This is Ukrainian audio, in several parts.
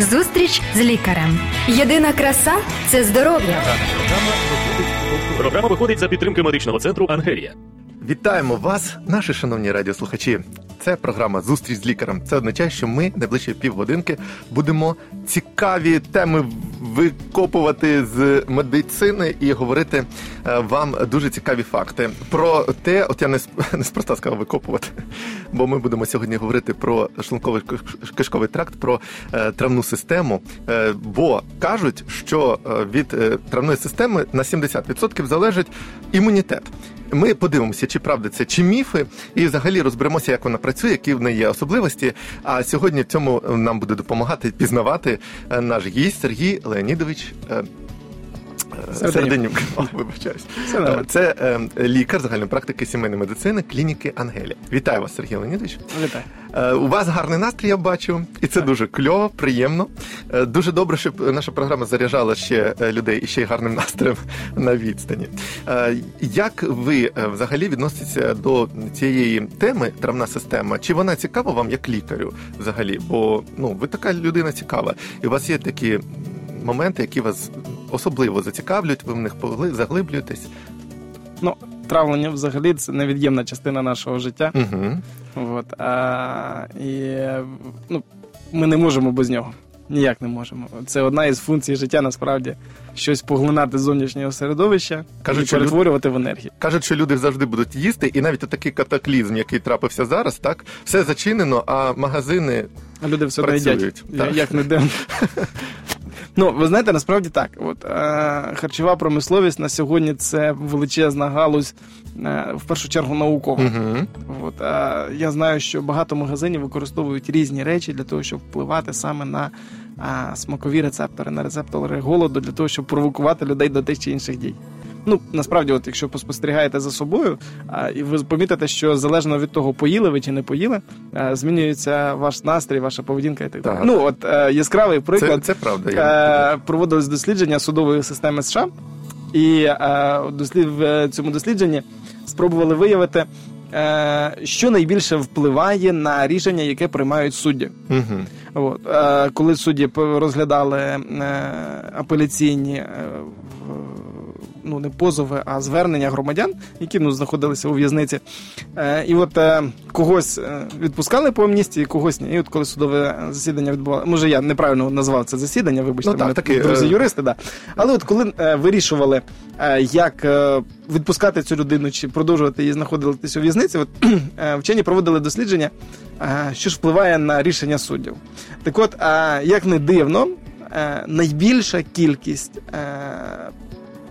Зустріч з лікарем. Єдина краса це здоров'я. Програма виходить за підтримки медичного центру Ангелія. Вітаємо вас, наші шановні радіослухачі. Це програма Зустріч з лікарем. Це означає, що ми найближчі півгодинки будемо цікаві теми викопувати з медицини і говорити е, вам дуже цікаві факти. Про те, от я не неспроста сказав викопувати, бо ми будемо сьогодні говорити про шлунковий кишковий тракт, про е, травну систему. Е, бо кажуть, що від травної системи на 70% залежить імунітет. Ми подивимося, чи правда це, чи міфи, і взагалі розберемося, як вона працює, які в неї є особливості. А сьогодні в цьому нам буде допомагати пізнавати е, наш гість Сергій Леонідович. Е, Серединюк. О, вибачаюсь. Це е, лікар загальної практики сімейної медицини клініки Ангелі. Вітаю вас, Сергій Леонідович. Вітаю. Е, у вас гарний настрій, я бачу, і це так. дуже кльово, приємно. Е, дуже добре, щоб наша програма заряджала ще е, людей і ще й гарним настроєм на відстані. Е, як ви е, взагалі відноситеся до цієї теми травна система? Чи вона цікава вам як лікарю взагалі? Бо ну ви така людина цікава, і у вас є такі моменти, які вас особливо зацікавлюють, ви в них заглиблюєтесь? Ну, травлення взагалі це невід'ємна частина нашого життя. Угу. От, а, і ну, ми не можемо без нього. Ніяк не можемо. Це одна із функцій життя, насправді, щось поглинати з зовнішнього середовища Кажуть, і перетворювати люд... в енергію. Кажуть, що люди завжди будуть їсти, і навіть такий катаклізм, який трапився зараз, так все зачинено, а магазини. А люди все одно їдять. Як не дивно. Ну, ви знаєте, насправді так. От е, Харчова промисловість на сьогодні це величезна галузь, е, в першу чергу, наукова. Uh-huh. От, е, Я знаю, що багато магазинів використовують різні речі для того, щоб впливати саме на е, смакові рецептори, на рецептори голоду, для того, щоб провокувати людей до тих чи інших дій. Ну, насправді, от якщо поспостерігаєте за собою, а, і ви помітите, що залежно від того, поїли ви чи не поїли, а, змінюється ваш настрій, ваша поведінка і так далі. Ну, от е, яскравий приклад це, це правда. Я... Е, проводилось дослідження судової системи США, і е, дослід, в цьому дослідженні спробували виявити. Що найбільше впливає на рішення, яке приймають судді, Угу. От коли судді розглядали апеляційні ну не позови, а звернення громадян, які ну знаходилися у в'язниці. Е, І от е, когось е, відпускали по амністії, когось ні. І от коли судове засідання відбувало, може я неправильно назвав це засідання, вибачте, ну, так, таки, друзі, юристи, да. Але от коли е, вирішували, е, як е, відпускати цю людину чи продовжувати її знаходитися у в'язниці, от вчені проводили дослідження, що ж впливає на рішення суддів. Так, от як не дивно. Найбільша кількість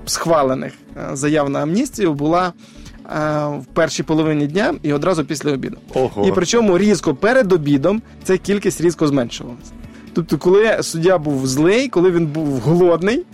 схвалених е, заяв на амністію була е, в першій половині дня і одразу після обіду. Ого. І причому різко перед обідом ця кількість різко зменшувалася. Тобто, коли суддя був злий, коли він був голодний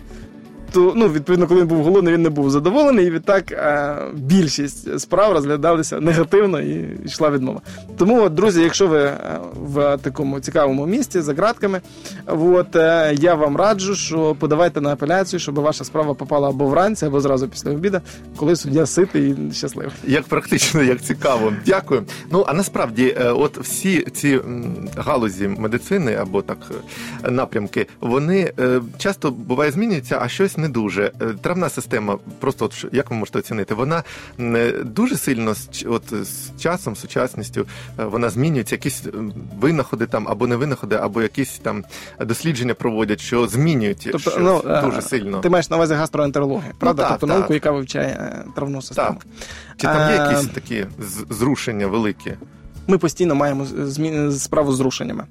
то ну, відповідно, коли він був голодний, він не був задоволений, і відтак е, більшість справ розглядалися негативно і йшла відмова. Тому, друзі, якщо ви е, в такому цікавому місці за ґратками, от, е, я вам раджу, що подавайте на апеляцію, щоб ваша справа попала або вранці, або зразу після обіду, коли суддя ситий і щасливий. Як практично, як цікаво. Дякую. Ну а насправді, от всі ці галузі медицини або так напрямки, вони часто буває змінюються, а щось не не дуже. Е, травна система, просто от як ви можете оцінити, вона дуже сильно от, з часом, сучасністю, е, вона змінюється, якісь винаходи там або не винаходи, або якісь там дослідження проводять, що змінюють тобто, щось ну, дуже сильно. Ти маєш на увазі гастроентерологію, ну, правда? Ну, так, тобто так. науку, яка вивчає е, травну систему. Так. Чи там є якісь такі зрушення великі? Ми постійно маємо справу з зрушеннями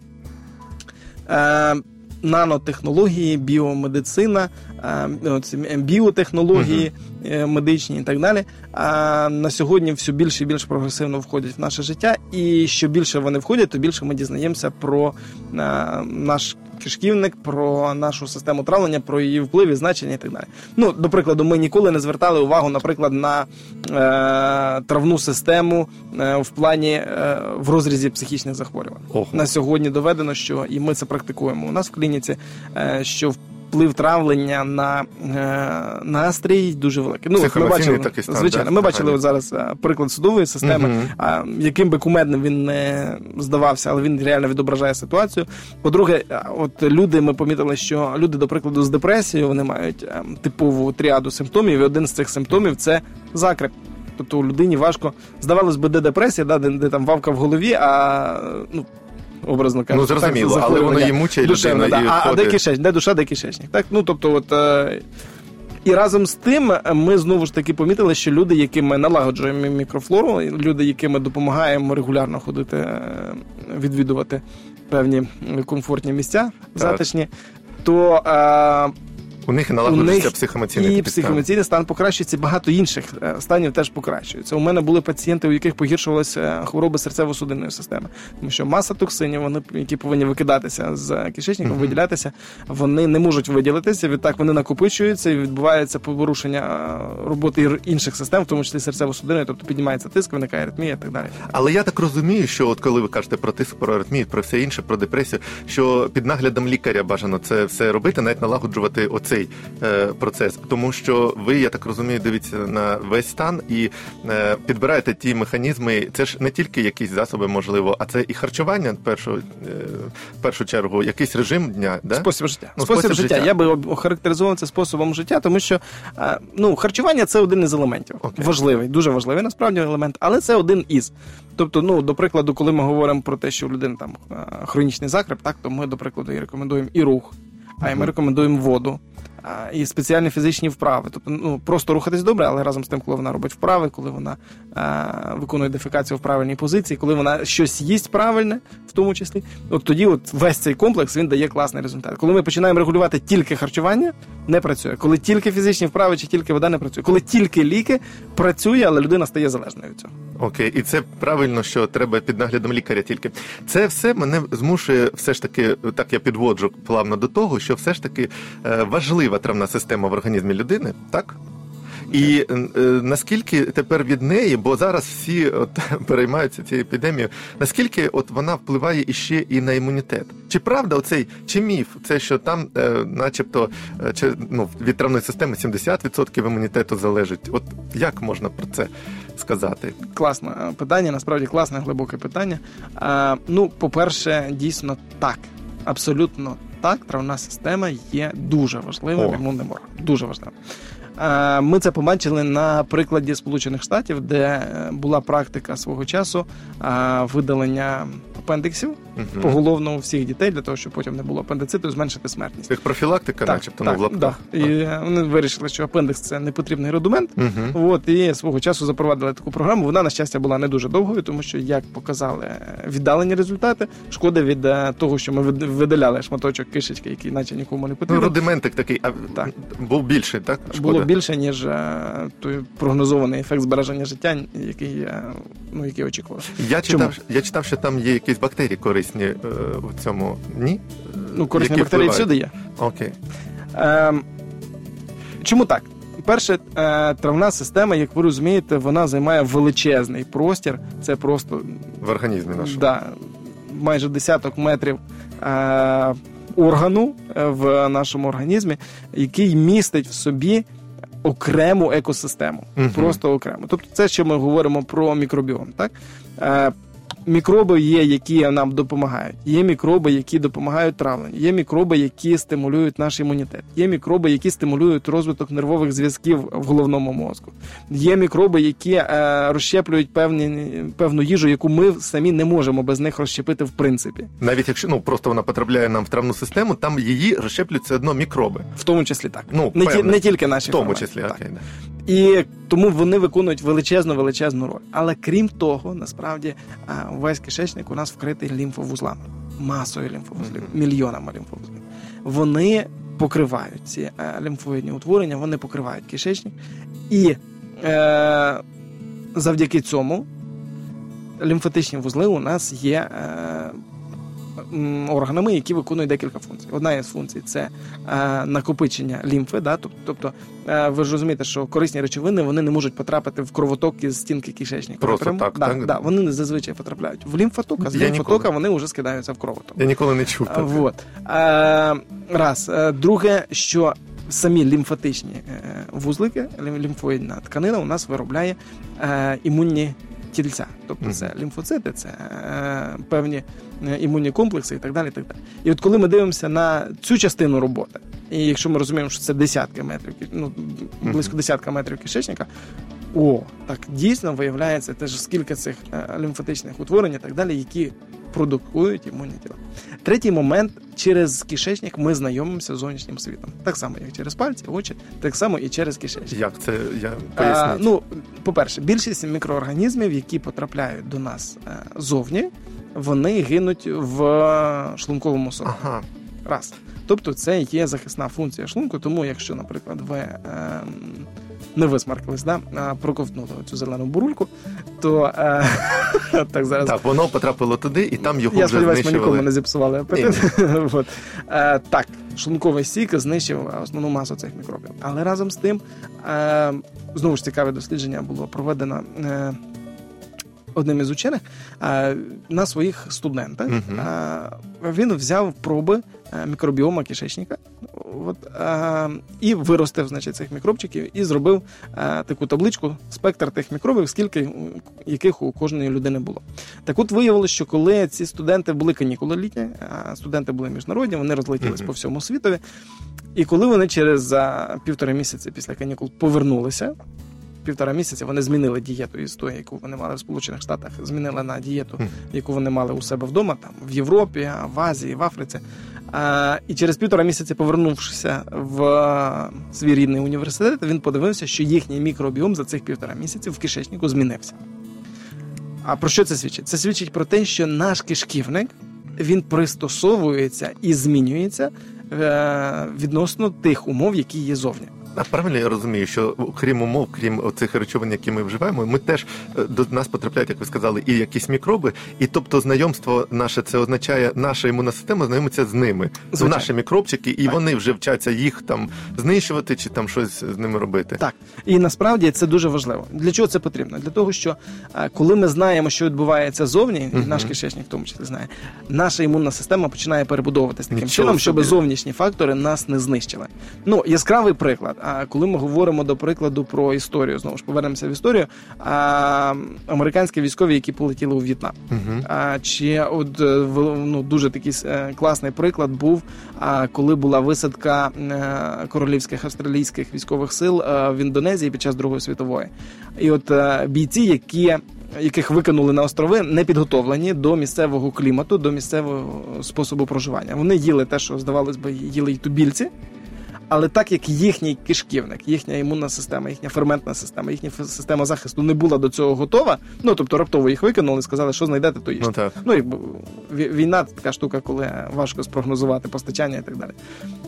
нанотехнології, біомедицина, е, біотехнології uh-huh. Медичні і так далі. А на сьогодні все більше і більш прогресивно входять в наше життя, і що більше вони входять, то більше ми дізнаємося про е, наш кишківник, про нашу систему травлення, про її вплив і значення і так далі. Ну, до прикладу, ми ніколи не звертали увагу, наприклад, на е, травну систему е, в плані е, в розрізі психічних захворювань. Ого. На сьогодні доведено, що і ми це практикуємо. У нас в клініці, е, що в вплив травлення на е, настрій дуже великий. Ну, ми бачили, такий стан, звичайно, да, ми бачили от зараз е, приклад судової системи, Мгм. а, яким би кумедним він не здавався, але він реально відображає ситуацію. По-друге, от люди ми помітили, що люди, до прикладу, з депресією вони мають е, типову тріаду симптомів, і один з цих симптомів це закреп. Тобто у людині важко, здавалось би, де депресія, да, де, де там вавка в голові, а ну. Образно кажучи, Ну, так, зрозуміло, але захворювання воно її мучає людину да. і а, а де кишечник, де душа, де кишечник. Так? Ну, тобто, от, е, і разом з тим ми знову ж таки помітили, що люди, яким ми налагоджуємо мікрофлору, люди, яким ми допомагаємо регулярно ходити, е, відвідувати певні комфортні місця затишні, то е, У них і у налагоджується них психоемоційний і психоемоційний стан покращується, багато інших е, станів теж покращується. У мене були пацієнти, у яких погіршувалися хвороби серцево-судинної системи, тому що маса токсинів, вони які повинні викидатися з кишечника, Мгм. виділятися, вони не можуть виділитися. Відтак вони накопичуються і відбувається порушення е, роботи інших систем, в тому числі серцево-судинної, тобто піднімається тиск, виникає аритмія і так далі. Але я так розумію, що от коли ви кажете про тиск, про аритмію, про все інше, про депресію, що під наглядом лікаря бажано це все робити, навіть налагоджувати оцей е, процес. Тому що ви, я так розумію, дивіться на весь стан і е, підбираєте ті механізми. Це ж не тільки якісь засоби, можливо, а це і харчування в першу, е, першу чергу, якийсь режим дня. Да? Спосіб життя. Ну, спосіб, спосіб життя. життя. Я би охарактеризував це способом життя, тому що е, ну, харчування це один із елементів. Окей. Важливий, дуже важливий насправді елемент, але це один із. Тобто, ну, до прикладу, коли ми говоримо про те, що у людини там е, хронічний закреп, так, то ми, до прикладу, і рекомендуємо і рух, а і ми рекомендуємо воду. І спеціальні фізичні вправи. Тобто, ну просто рухатись добре, але разом з тим, коли вона робить вправи, коли вона виконує дефекацію в правильній позиції, коли вона щось їсть правильне, в тому числі, от тоді от весь цей комплекс він дає класний результат. Коли ми починаємо регулювати тільки харчування, не працює. Коли тільки фізичні вправи чи тільки вода не працює. Коли тільки ліки працює, але людина стає залежною від цього. Окей, і це правильно, що треба під наглядом лікаря тільки. Це все мене змушує все ж таки, так я підводжу плавно до того, що все ж таки е, важлива травна система в організмі людини, так? І е, наскільки тепер від неї, бо зараз всі от, переймаються цією епідемією, наскільки от вона впливає іще і на імунітет? Чи правда оцей, чи міф, це що там, е, начебто, е, чи, ну, від травної системи 70% імунітету залежить? От як можна про це сказати? Класне е, питання, насправді класне, глибоке питання. А, ну, по-перше, дійсно так. Абсолютно так. Травна система є дуже важливим імунним органом. Дуже важливим. Е, Ми це побачили на прикладі Сполучених Штатів, де е, була практика свого часу е, видалення апендиксів Мгм. поголовно у всіх дітей для того, щоб потім не було апендициту, зменшити смертність. Як профілактика, начебто, ну, в лапках. да. І вони вирішили, що апендикс це непотрібний рудимент. Угу. От і свого часу запровадили таку програму. Вона на щастя була не дуже довгою, тому що як показали е, віддалені результати, шкода від е, того, що ми видаляли шматочок кишечки, який наче нікому не Ну, потрібен. рудиментик такий, а Так. був більший, так? Шкода. Було більше ніж е, той прогнозований ефект збереження життя, який ну який очікував. Я Чому? читав, я читав, що там є якісь бактерії корисні е, в цьому. Ні? Ну корисні Які бактерії всюди є. Окей. Ем, чому так? Перше, е, травна система, як ви розумієте, вона займає величезний простір. Це просто В організмі нашому. да, майже десяток метрів е, органу е, в нашому організмі, який містить в собі окрему екосистему. Мгм. Просто окремо. Тобто, це ще ми говоримо про мікробіом. Так? Е, Мікроби є, які нам допомагають. Є мікроби, які допомагають травленню. Є мікроби, які стимулюють наш імунітет. Є мікроби, які стимулюють розвиток нервових зв'язків в головному мозку. Є мікроби, які е, розщеплюють певні, певну їжу, яку ми самі не можемо без них розщепити в принципі. Навіть якщо ну просто вона потрапляє нам в травну систему, там її розщеплюють все одно мікроби. В тому числі так. Ну, не, ті, не тільки наші В тому ферменти, числі, так. окей. Да. І тому вони виконують величезну величезну роль. Але крім того, насправді весь кишечник у нас вкритий лімфовузлами, масою лімфовузлів, Мгм. мільйонами лімфовузлів. Вони покривають ці е, лімфоїдні утворення, вони покривають кишечник, і е, завдяки цьому лімфатичні вузли у нас є. Е, органами, які виконують декілька функцій. Одна із функцій це е, накопичення лімфи. Да? Тобто, е, ви ж розумієте, що корисні речовини вони не можуть потрапити в кровоток із стінки кишечника. Просто Напряму. так, да, так? Да, вони зазвичай потрапляють в лімфоток, а з Я лімфотока ніколи. вони вже скидаються в кровоток. Я ніколи не чув. А, таке. Вот. Е, раз. Е, Друге, що самі лімфатичні е, вузлики, лімфоїдна тканина у нас виробляє е, імунні тільця. Тобто це лімфоцити, це е, певні е, імунні комплекси і так далі. І, так далі. і от коли ми дивимося на цю частину роботи, і якщо ми розуміємо, що це десятки метрів, ну, близько десятка метрів кишечника, о, так дійсно виявляється теж скільки цих е, лімфатичних утворень і так далі, які продукують імунні тіла. Третій момент через кишечник ми знайомимося з зовнішнім світом. Так само, як через пальці, очі, так само і через кишечник. Як це я А, поясню? ну, по-перше, більшість мікроорганізмів, які потрапляють до нас е, зовні, вони гинуть в шлунковому соку. Ага. Раз. Тобто це є захисна функція шлунку, тому якщо, наприклад, ви ем, не висмаркались, да, проковтнули цю зелену бурульку, то е, так зараз. Так, воно потрапило туди, і там його Я вже сподіваюся, ми нікому не зіпсували апетит. Е, так, шлунковий сік знищив основну масу цих мікробів. Але разом з тим, е, знову ж цікаве дослідження було проведено. Е, Одним із учених на своїх студентах е, він взяв проби мікробіома кишечника от, е, і виростив значить, цих мікробчиків і зробив е, таку табличку спектр тих мікробів, скільки яких у кожної людини було. Так от виявилося, що коли ці студенти були канікули літні, а студенти були міжнародні, вони розлетілись Мгм. по всьому світові. І коли вони через за півтора місяці після канікул повернулися, півтора місяця вони змінили дієту із тої, яку вони мали в Сполучених Штатах, змінили на дієту, яку вони мали у себе вдома, там в Європі, в Азії, в Африці. І через півтора місяці, повернувшися в свій рідний університет, він подивився, що їхній мікробіом за цих півтора місяці в кишечнику змінився. А про що це свідчить? Це свідчить про те, що наш кишківник він пристосовується і змінюється е, відносно тих умов, які є зовні. А правильно я розумію, що крім умов, крім цих речовин, які ми вживаємо, ми теж е, до нас потрапляють, як ви сказали, і якісь мікроби. І тобто знайомство наше це означає, наша імунна система знайомиться з ними, Звичайно. наші мікробчики, і Так. вони вже вчаться їх там знищувати чи там щось з ними робити. Так, і насправді це дуже важливо. Для чого це потрібно? Для того, що е, коли ми знаємо, що відбувається зовні, і Мгм. наш кишечник в тому числі знає, наша імунна система починає перебудовуватись таким Нічого чином, щоб собі. Зовнішні фактори нас не знищили. Ну, яскравий приклад. А коли ми говоримо до прикладу про історію, знову ж повернемося в історію. А, американські військові, які полетіли у В'єтнам. А, чи от е, ну, дуже такий е, класний приклад був, а, коли була висадка е, королівських австралійських військових сил в Індонезії під час Другої світової. І от бійці, які. Яких викинули на острови, не підготовлені до місцевого клімату, до місцевого способу проживання. Вони їли те, що здавалось би, їли й тубільці, але так як їхній кишківник, їхня імунна система, їхня ферментна система, їхня система захисту не була до цього готова. Ну тобто раптово їх викинули, сказали, що знайдете, то їжте. Ну так. Ну, ві- війна це така штука, коли важко спрогнозувати постачання і так далі.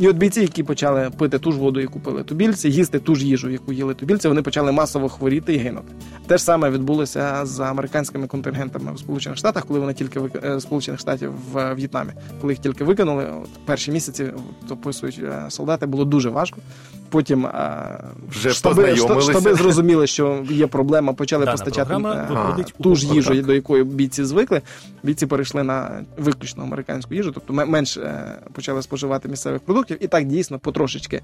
І от бійці, які почали пити ту ж воду, яку пили тубільці, їсти ту ж їжу, яку їли тубільці, вони почали масово хворіти і гинути. Те ж саме відбулося з американськими контингентами в Сполучених Штатах, коли вони тільки вик... е, Сполучених Штатів в В'єтнамі, коли їх тільки викинули, от, перші місяці от, описують е, солдати, було дуже важко. Потім е, Вже штаби, штаби зрозуміли, що є проблема, почали Дана постачати е, ту ж їжу, контракт. до якої бійці звикли. Бійці перейшли на виключно американську їжу, тобто ме- менш е, почали споживати місцевих продуктів, і так дійсно потрошечки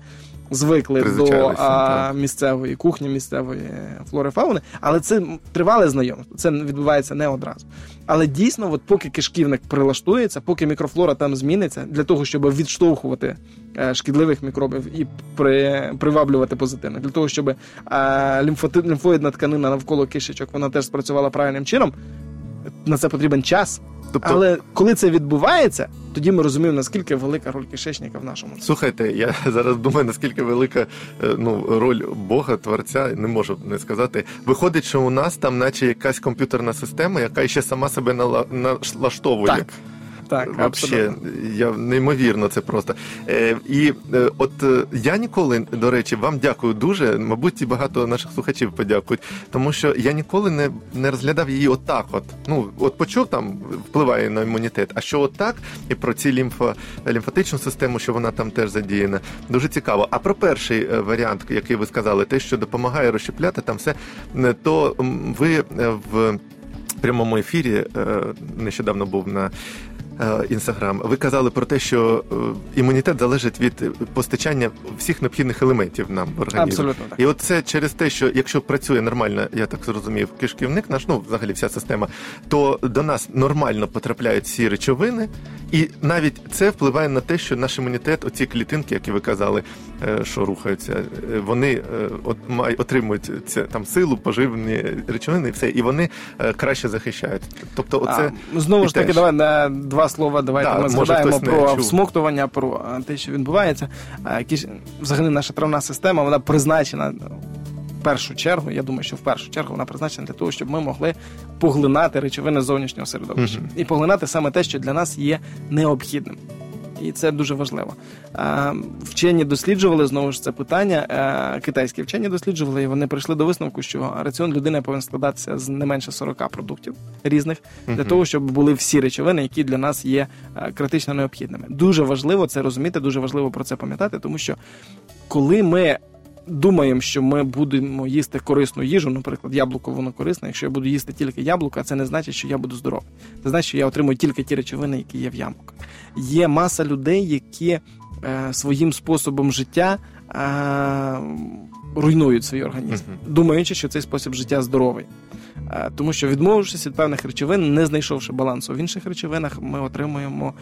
звикли до а, місцевої кухні, місцевої флори фауни. Але це тривале знайомство. Це відбувається не одразу. Але дійсно, от поки кишківник прилаштується, поки мікрофлора там зміниться, для того, щоб відштовхувати шкідливих мікробів і при, приваблювати позитивних, для того, щоб е, лімфоти, лімфоїдна тканина навколо кишечок вона теж спрацювала правильним чином. На це потрібен час. Тобто, Але коли це відбувається, тоді ми розуміємо, наскільки велика роль кишечника в нашому Слухайте, я зараз думаю, наскільки велика е, ну, роль Бога, творця, не можу не сказати. Виходить, що у нас там, наче якась комп'ютерна система, яка ще сама себе нала- налаштовує. Так. Так, Вообще, я неймовірно це просто. Е, і е, от е, я ніколи, до речі, вам дякую дуже. Мабуть, і багато наших слухачів подякують, тому що я ніколи не, не розглядав її отак. От ну от почув там впливає на імунітет. А що отак, і про ці лімфо, лімфатичну систему, що вона там теж задіяна, дуже цікаво. А про перший е, варіант, який ви сказали, те, що допомагає розщепляти там все, е, то ви в прямому ефірі нещодавно був на інстаграм. Ви казали про те, що е, імунітет залежить від постачання всіх необхідних елементів нам в організм. Абсолютно так. І от це через те, що якщо працює нормально, я так зрозумів, кишківник наш, ну взагалі вся система, то до нас нормально потрапляють ці речовини, і навіть це впливає на те, що наш імунітет, оці клітинки, які ви казали, е, що рухаються, е, вони е, отримують це там силу, поживні речовини, і все, і вони е, краще захищають. Тобто, оце А, знову ж таки, теж. давай на два слова. Давайте Да, ми може, згадаємо про всмоктування, про те, що відбувається. Ж- взагалі наша травна система вона призначена. В першу чергу, я думаю, що в першу чергу вона призначена для того, щоб ми могли поглинати речовини зовнішнього середовища Мгм. і поглинати саме те, що для нас є необхідним. І це дуже важливо. Вчені досліджували знову ж це питання. Китайські вчені досліджували, і вони прийшли до висновку, що раціон людини повинен складатися з не менше 40 продуктів різних для того, щоб були всі речовини, які для нас є е, критично необхідними. Дуже важливо це розуміти, дуже важливо про це пам'ятати, тому що коли ми. Думаємо, що ми будемо їсти корисну їжу, наприклад, яблуко воно корисне. Якщо я буду їсти тільки яблука, це не значить, що я буду здоровий. Це значить, що я отримую тільки ті речовини, які є в яблуках. Є маса людей, які е, своїм способом життя е, руйнують свій організм, думаючи, що цей спосіб життя здоровий. Е, Тому що відмовившись від певних речовин, не знайшовши балансу в інших речовинах, ми отримуємо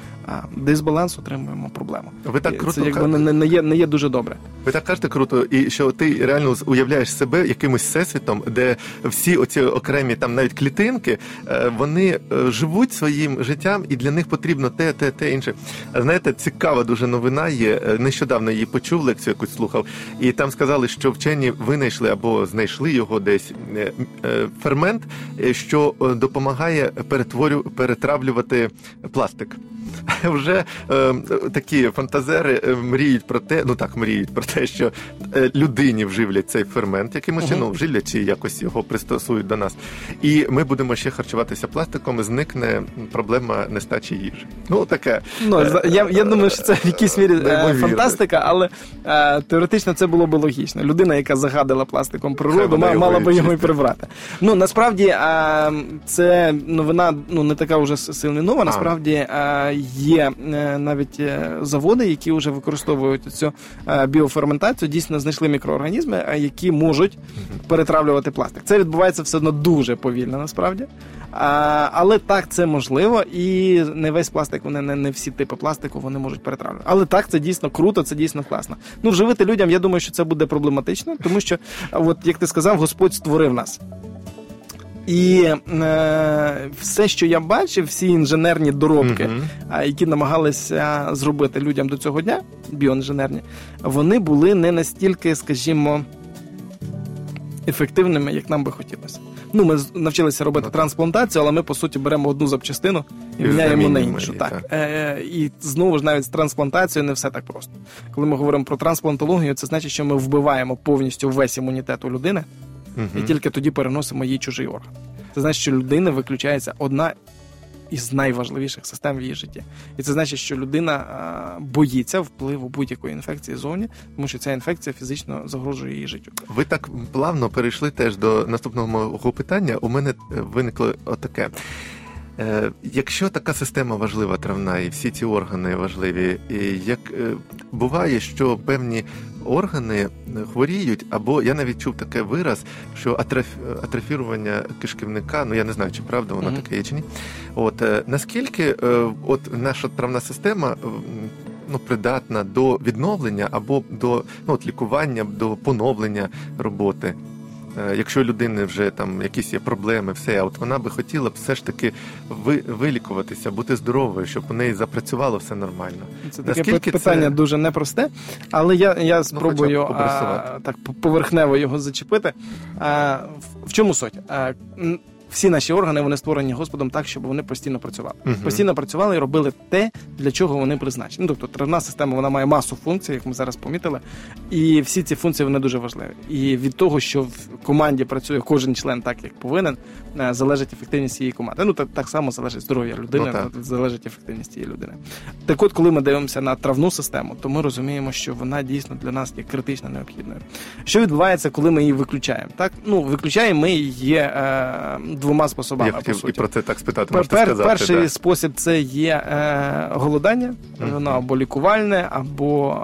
дисбаланс, отримуємо проблему. ви так круто це якби не, не, є, не є дуже добре. Ви так кажете круто, і що ти реально уявляєш себе якимось всесвітом, де всі оці окремі там навіть клітинки, е, вони е, живуть своїм життям, і для них потрібно те, те, те інше. Знаєте, цікава дуже новина є. Е, Нещодавно її почув, лекцію якусь слухав, і там сказали, що вчені винайшли або знайшли його десь е, е, фермент, е, що е, допомагає перетворю перетравлювати пластик. Вже е, такі фантазери е, мріють про те, ну так мріють про те, що людині вживлять цей фермент, якимось чином вживлять чи якось його пристосують до нас. І ми будемо ще харчуватися пластиком, і зникне проблема нестачі їжі. Ну таке. Ну я, я думаю, що це в якійсь мірі Неймовірно. фантастика, але е, теоретично це було б логічно. Людина, яка загадила пластиком природу, мала би його і прибрати. Ну насправді це новина ну не така вже нова. Насправді є е, навіть е, заводи, які вже використовують цю е, біоферментацію, дійсно знайшли мікроорганізми, які можуть перетравлювати пластик. Це відбувається все одно дуже повільно, насправді. А, але так, це можливо, і не весь пластик, вони не, не всі типи пластику вони можуть перетравлювати. Але так, це дійсно круто, це дійсно класно. Ну, вживити людям, я думаю, що це буде проблематично, тому що, от як ти сказав, Господь створив нас. І е, все, що я бачив, всі інженерні доробки, а, які намагалися зробити людям до цього дня, біоінженерні, вони були не настільки, скажімо, ефективними, як нам би хотілося. Ну, ми навчилися робити так. трансплантацію, але ми по суті беремо одну запчастину і І міняємо на іншу. Так. так. Е, і знову ж навіть з трансплантацією не все так просто. Коли ми говоримо про трансплантологію, це значить, що ми вбиваємо повністю весь імунітет у людини і тільки тоді переносимо їй чужий орган. Це значить, що людини виключається одна із найважливіших систем в її житті. І це значить, що людина боїться впливу будь-якої інфекції зовні, тому що ця інфекція фізично загрожує її життю. Ви так плавно перейшли теж до наступного мого питання. У мене е, виникло отаке. Е, Якщо така система важлива травна, і всі ці органи важливі, і як е, буває, що певні органи е, хворіють, або я навіть чув таке вираз, що атроф, атрофірування кишківника, ну я не знаю, чи правда воно Мгм. таке є чи ні. От е, наскільки е, от наша травна система. Ну, придатна до відновлення або до ну, от, лікування, до поновлення роботи. Е, Якщо у людини вже там якісь є проблеми, все, а от вона би хотіла б все ж таки ви, вилікуватися, бути здоровою, щоб у неї запрацювало все нормально. Це таке Наскільки питання це- дуже непросте, але я, я спробую ну, а, так по- поверхнево його зачепити. А, в- чому суть? А, всі наші органи вони створені Господом так, щоб вони постійно працювали. Мгм. Постійно працювали і робили те, для чого вони призначені. Ну, тобто травна система вона має масу функцій, як ми зараз помітили, і всі ці функції вони дуже важливі. І від того, що в команді працює кожен член так, як повинен, е, залежить ефективність цієї команди. Ну так, так само залежить здоров'я людини, Ну, так. залежить ефективність цієї людини. Так от, коли ми дивимося на травну систему, то ми розуміємо, що вона дійсно для нас є критично необхідною. Що відбувається, коли ми її виключаємо? Так, ну виключаємо ми її е, двома способами. Я хотів і про це так спитати. Пер- Можете пер- сказати, перший да. спосіб це є е, голодання, Мгм. воно або лікувальне, або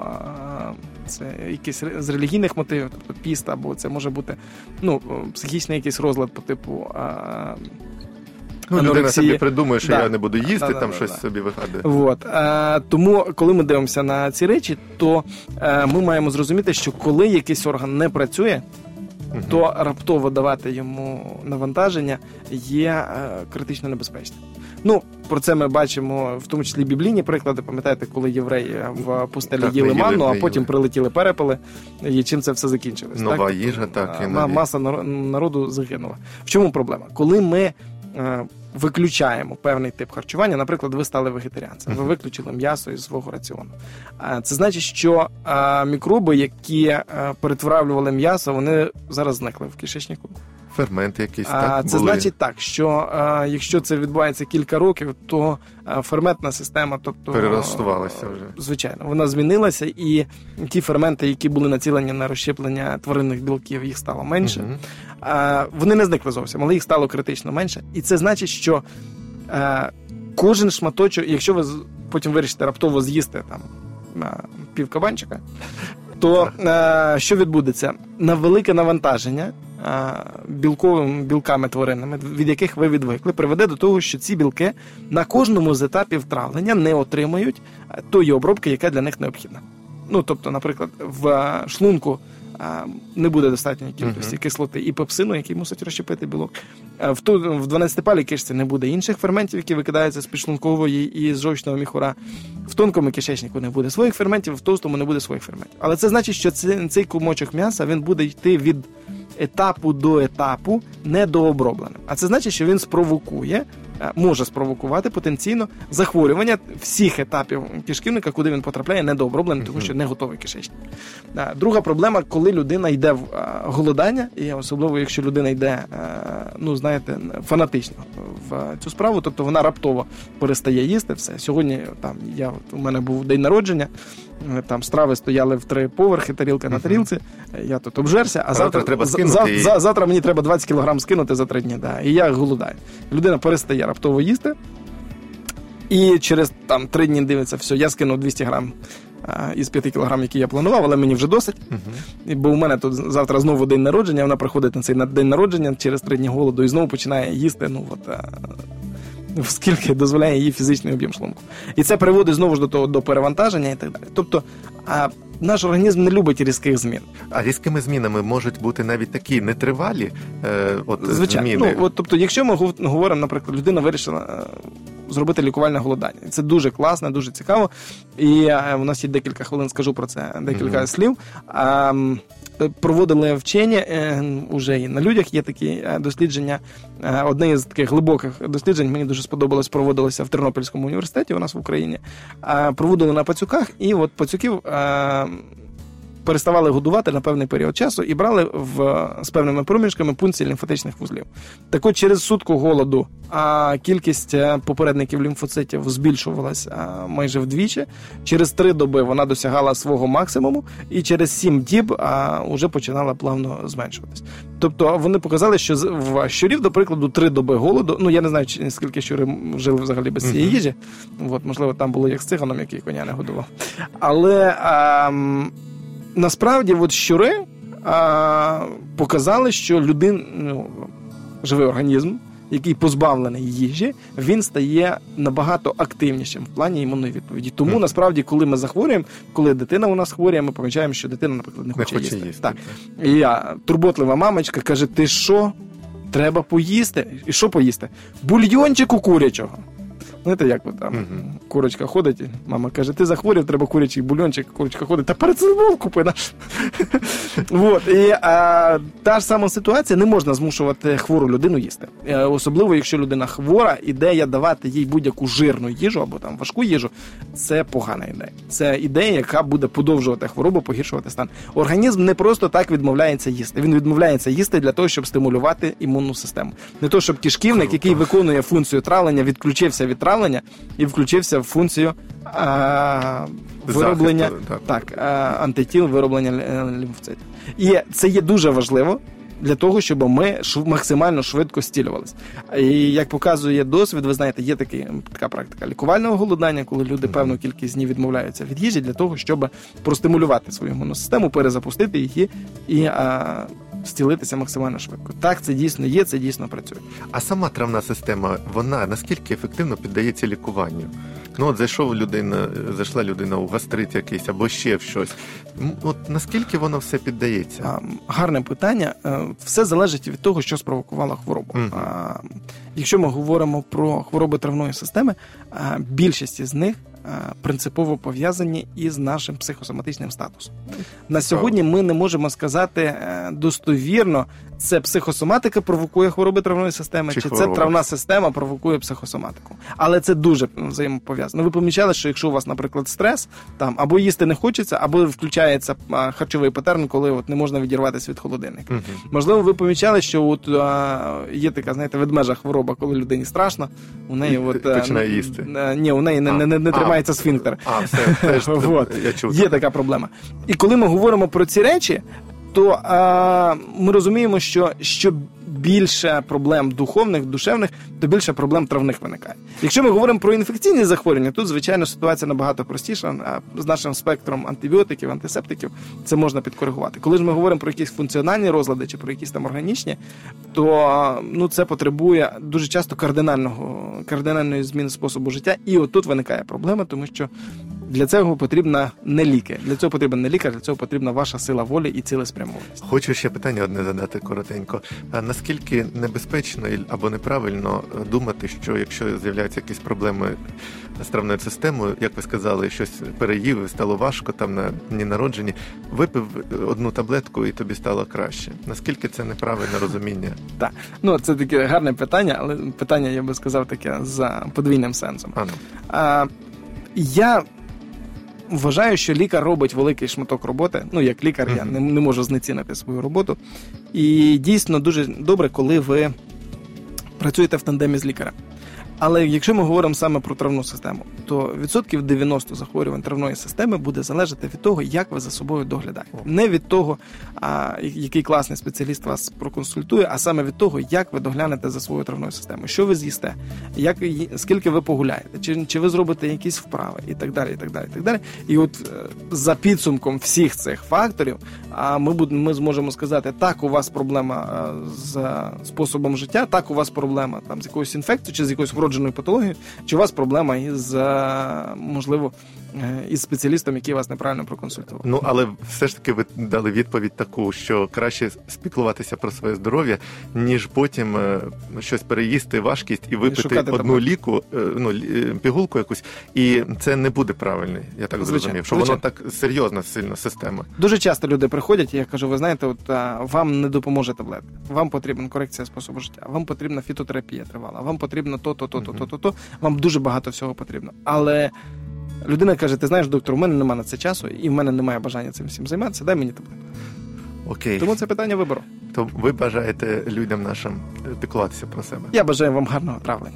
е, це якийсь ре- з релігійних мотивів, тобто піст, або це може бути ну, психічний якийсь розлад по типу. Е, Ну, людина анорексії. собі придумує, що Да. я не буду їсти, Да, там да, щось да. собі вигадує. От, е, тому, коли ми дивимося на ці речі, то е, ми маємо зрозуміти, що коли якийсь орган не працює, Мгм. то раптово давати йому навантаження є е, критично небезпечним. Ну, про це ми бачимо в тому числі біблійні приклади. Пам'ятаєте, коли євреї в пустелі Так, їли манну, а потім їли. прилетіли перепели, і чим це все закінчилось. Нова так? їжа, так, і ма- маса наро- народу загинула. В чому проблема? Коли ми виключаємо певний тип харчування, наприклад, ви стали вегетаріанцем, ви виключили м'ясо із свого раціону. Це значить, що е, мікроби, які е, перетравлювали м'ясо, вони зараз зникли в кишечнику. Ферменти якісь, А так, це були. значить так, що е, якщо це відбувається кілька років, то е, ферментна система, тобто Перелаштувалася вже. Звичайно, вона змінилася, і ті ферменти, які були націлені на розщеплення тваринних білків, їх стало менше. Мгм. А, вони не зникли зовсім, але їх стало критично менше. І це значить, що е, кожен шматочок, якщо ви потім вирішите раптово з'їсти там е, пів кабанчика, то е, що відбудеться? На велике навантаження е, білковими білками тваринними, від яких ви відвикли, приведе до того, що ці білки на кожному з етапів травлення не отримають е, тої обробки, яка для них необхідна. Ну, тобто, наприклад, в е, шлунку е, не буде достатньої кількості Мгм. кислоти і пепсину, який мусить розщепити білок. Е, В, ту, в 12-палій кишці не буде інших ферментів, які викидаються з підшлункової і з жовчного міхура. В тонкому кишечнику не буде своїх ферментів, в товстому не буде своїх ферментів. Але це значить, що цей, цей кумочок м'яса він буде йти від етапу до етапу недообробленим. А це значить, що він спровокує, е, може спровокувати потенційно захворювання всіх етапів кишківника, куди він потрапляє, недообробленим, тому що не готовий кишечник. Е, Друга проблема, коли людина йде в е, голодання, і особливо якщо людина йде, ну знаєте, фанатично в цю справу, тобто вона раптово перестає їсти все. Сьогодні там я от, у мене був день народження. Е, Там страви стояли в три поверхи, тарілка на тарілці. е, Я тут обжерся, а, завтра, треба скинути за- за- завтра мені треба 20 кілограм скинути за три дні. Да, і я голодаю. Людина перестає раптово їсти. І через там три дні дивиться, все, я скинув 200 грам а, із 5 кілограм, які я планував, але мені вже досить. І- Бо у мене тут завтра знову день народження, вона приходить на цей день народження через три дні голоду і знову починає їсти. Ну от а, скільки дозволяє її фізичний об'єм шлунку. І це приводить знову ж до того до перевантаження і так далі. Тобто, а, наш організм не любить різких змін. А різкими змінами можуть бути навіть такі нетривалі е, от, Звичайно, зміни. ну от тобто, якщо ми говоримо, наприклад, людина вирішила е, зробити лікувальне голодання, це дуже класно, дуже цікаво. І е, у нас є декілька хвилин, скажу про це декілька Мгм. слів. А, е, Проводили вчення е, уже і на людях є такі е, дослідження. Одне із таких глибоких досліджень мені дуже сподобалось, проводилося в Тернопільському університеті у нас в Україні. Проводили на пацюках, і от пацюків е, переставали годувати на певний період часу і брали в, з певними проміжками пункції лімфатичних вузлів. Так от через сутку голоду а, кількість е, попередників лімфоцитів збільшувалась а, майже вдвічі. Через три доби вона досягала свого максимуму, і через сім діб а, вже починала плавно зменшуватись. Тобто вони показали, що в щурів, до прикладу, три доби голоду. Ну я не знаю, скільки щури жили взагалі без цієї їжі. От, можливо, там було як з циганом, який коня не годував. Але а, м, насправді, от щури а, показали, що людин, ну, живий організм, який позбавлений їжі, він стає набагато активнішим в плані імунної відповіді. Тому насправді, коли ми захворюємо, коли дитина у нас хворіє, ми помічаємо, що дитина, наприклад, не Не хоче, хоче їсти. їсти. Так. І я, турботлива мамочка, каже: ти що? Треба поїсти. І що поїсти? Бульйончику курячого. Знаєте, як там Мгм. курочка ходить, мама каже, ти захворів, треба курячий бульончик, курочка ходить, та парацетамол купи наш. Вот. І а, та ж сама ситуація, не можна змушувати хвору людину їсти. Е, Особливо, якщо людина хвора, ідея давати їй будь-яку жирну їжу або там важку їжу, це погана ідея. Це ідея, яка буде подовжувати хворобу, погіршувати стан. Організм не просто так відмовляється їсти. Він відмовляється їсти для того, щоб стимулювати імунну систему. Не то, щоб кишківник, який виконує функцію травлення, відключився від травлення і включився в функцію а, вироблення Захисту, так. так, а, антитіл, вироблення е, лімфоцитів. І це є дуже важливо. Для того, щоб ми максимально швидко стілювалися. І як показує досвід, ви знаєте, є такий, така практика лікувального голодання, коли люди певну кількість днів відмовляються від їжі для того, щоб простимулювати свою імунну систему, перезапустити її і а, стілитися максимально швидко. Так, це дійсно є, це дійсно працює. А сама травна система, вона наскільки ефективно піддається лікуванню? Ну, от зайшов людина, зайшла людина у гастрит якийсь або ще в щось. От наскільки воно все піддається? Гарне питання. Е, Все залежить від того, що спровокувало хворобу. Мгм. А, Якщо ми говоримо про хвороби травної системи, більшість із них принципово пов'язані із нашим психосоматичним статусом. На сьогодні ми не можемо сказати е, достовірно, це психосоматика провокує хвороби травної системи, Чи чи, це травна система провокує психосоматику. Але це дуже взаємопов'язано. Ви помічали, що якщо у вас, наприклад, стрес, там або їсти не хочеться, або включається а, харчовий патерн, коли от не можна відірватися від холодильника. Мгм. Можливо, ви помічали, що от а, є така, знаєте, ведмежа хвороба, коли людині страшно, у неї І от починає е, їсти. е, Ні, у неї не, не, не, не А, тримається сфінктер. А, все, теж Вот. я чув. Є така проблема. І коли ми говоримо про ці речі, то а, ми розуміємо, що що більше проблем духовних, душевних, то більше проблем травних виникає. Якщо ми говоримо про інфекційні захворювання, тут звичайно ситуація набагато простіша. А з нашим спектром антибіотиків, антисептиків це можна підкоригувати. Коли ж ми говоримо про якісь функціональні розлади чи про якісь там органічні, то ну це потребує дуже часто кардинального кардинальної зміни способу життя. І отут виникає проблема, тому що для цього потрібна не ліки. Для цього потрібен не лікар, для цього потрібна ваша сила волі і цілеспрямованість. Хочу ще питання одне задати коротенько. А наскільки небезпечно або неправильно думати, що якщо з'являються якісь проблеми з травною системою, як ви сказали, щось переїв, стало важко там на дні народженні, випив одну таблетку і тобі стало краще. Наскільки це неправильне розуміння? Так, ну це таке гарне питання, але питання я би сказав таке за подвійним сенсом. А, я вважаю, що лікар робить великий шматок роботи. Ну, як лікар, я не, не можу знецінити свою роботу. І дійсно дуже добре, коли ви працюєте в тандемі з лікарем. Але якщо ми говоримо саме про травну систему, то відсотків 90 захворювань травної системи буде залежати від того, як ви за собою доглядаєте. Не від того, а, який класний спеціаліст вас проконсультує, а саме від того, як ви доглянете за своєю травною системою, що ви з'їсте, як, скільки ви погуляєте, чи, чи ви зробите якісь вправи і так далі. І так далі, і так далі. І от е, за підсумком всіх цих факторів, а ми будемо ми зможемо сказати, так, у вас проблема е, з способом життя, так, у вас проблема там з якоюсь інфекцією чи з якоюсь вродженою патологією, чи у вас проблема із е, можливо із спеціалістом, який вас неправильно проконсультував. Ну але все ж таки ви дали відповідь таку, що краще спіклуватися про своє здоров'я, ніж потім е, щось переїсти, важкість і випити шукати одну таблетку. ліку, е, ну е, пігулку якусь, і це не буде правильно. Я так Звичайно, зрозумів, що звичайно. воно так серйозна, сильна система. Дуже часто люди приходять, і я кажу, ви знаєте, от а, вам не допоможе таблетка. Вам потрібна корекція способу життя, вам потрібна фітотерапія тривала, вам потрібно то, то, то, то, то, то, то. Вам дуже багато всього потрібно. Але людина каже: ти знаєш, доктор, у мене немає на це часу, і в мене немає бажання цим всім займатися. Дай мені таблетку. Окей, Тому це питання вибору. то ви бажаєте людям нашим е, піклуватися про себе. Я бажаю вам гарного травлення.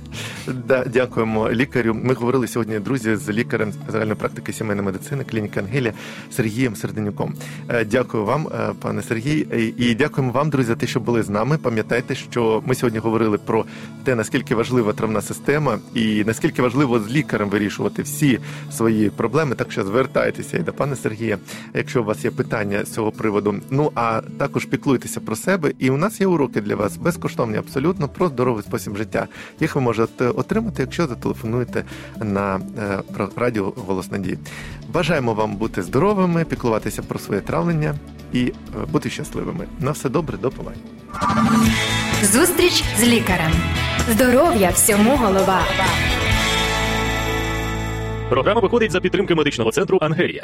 Да, дякуємо лікарю. Ми говорили сьогодні, друзі, з лікарем загальної практики сімейної медицини клініки Ангелія Сергієм Серденюком. Е, Дякую вам, е, пане Сергій, І- і дякуємо вам, друзі, за те, що були з нами. Пам'ятайте, що ми сьогодні говорили про те, наскільки важлива травна система і наскільки важливо з лікарем вирішувати всі свої проблеми. Так що звертайтеся і до пана Сергія, якщо у вас є питання з цього приводу. Ну а також піклуйтеся про себе. І у нас є уроки для вас безкоштовні, абсолютно про здоровий спосіб життя. Їх ви можете отримати, якщо зателефонуєте на е, радіо Голос Надії. Бажаємо вам бути здоровими, піклуватися про своє травлення і е, бути щасливими. На все добре, до побачення. Зустріч з лікарем. Здоров'я всьому голова. Програма виходить за підтримки медичного центру Ангелія.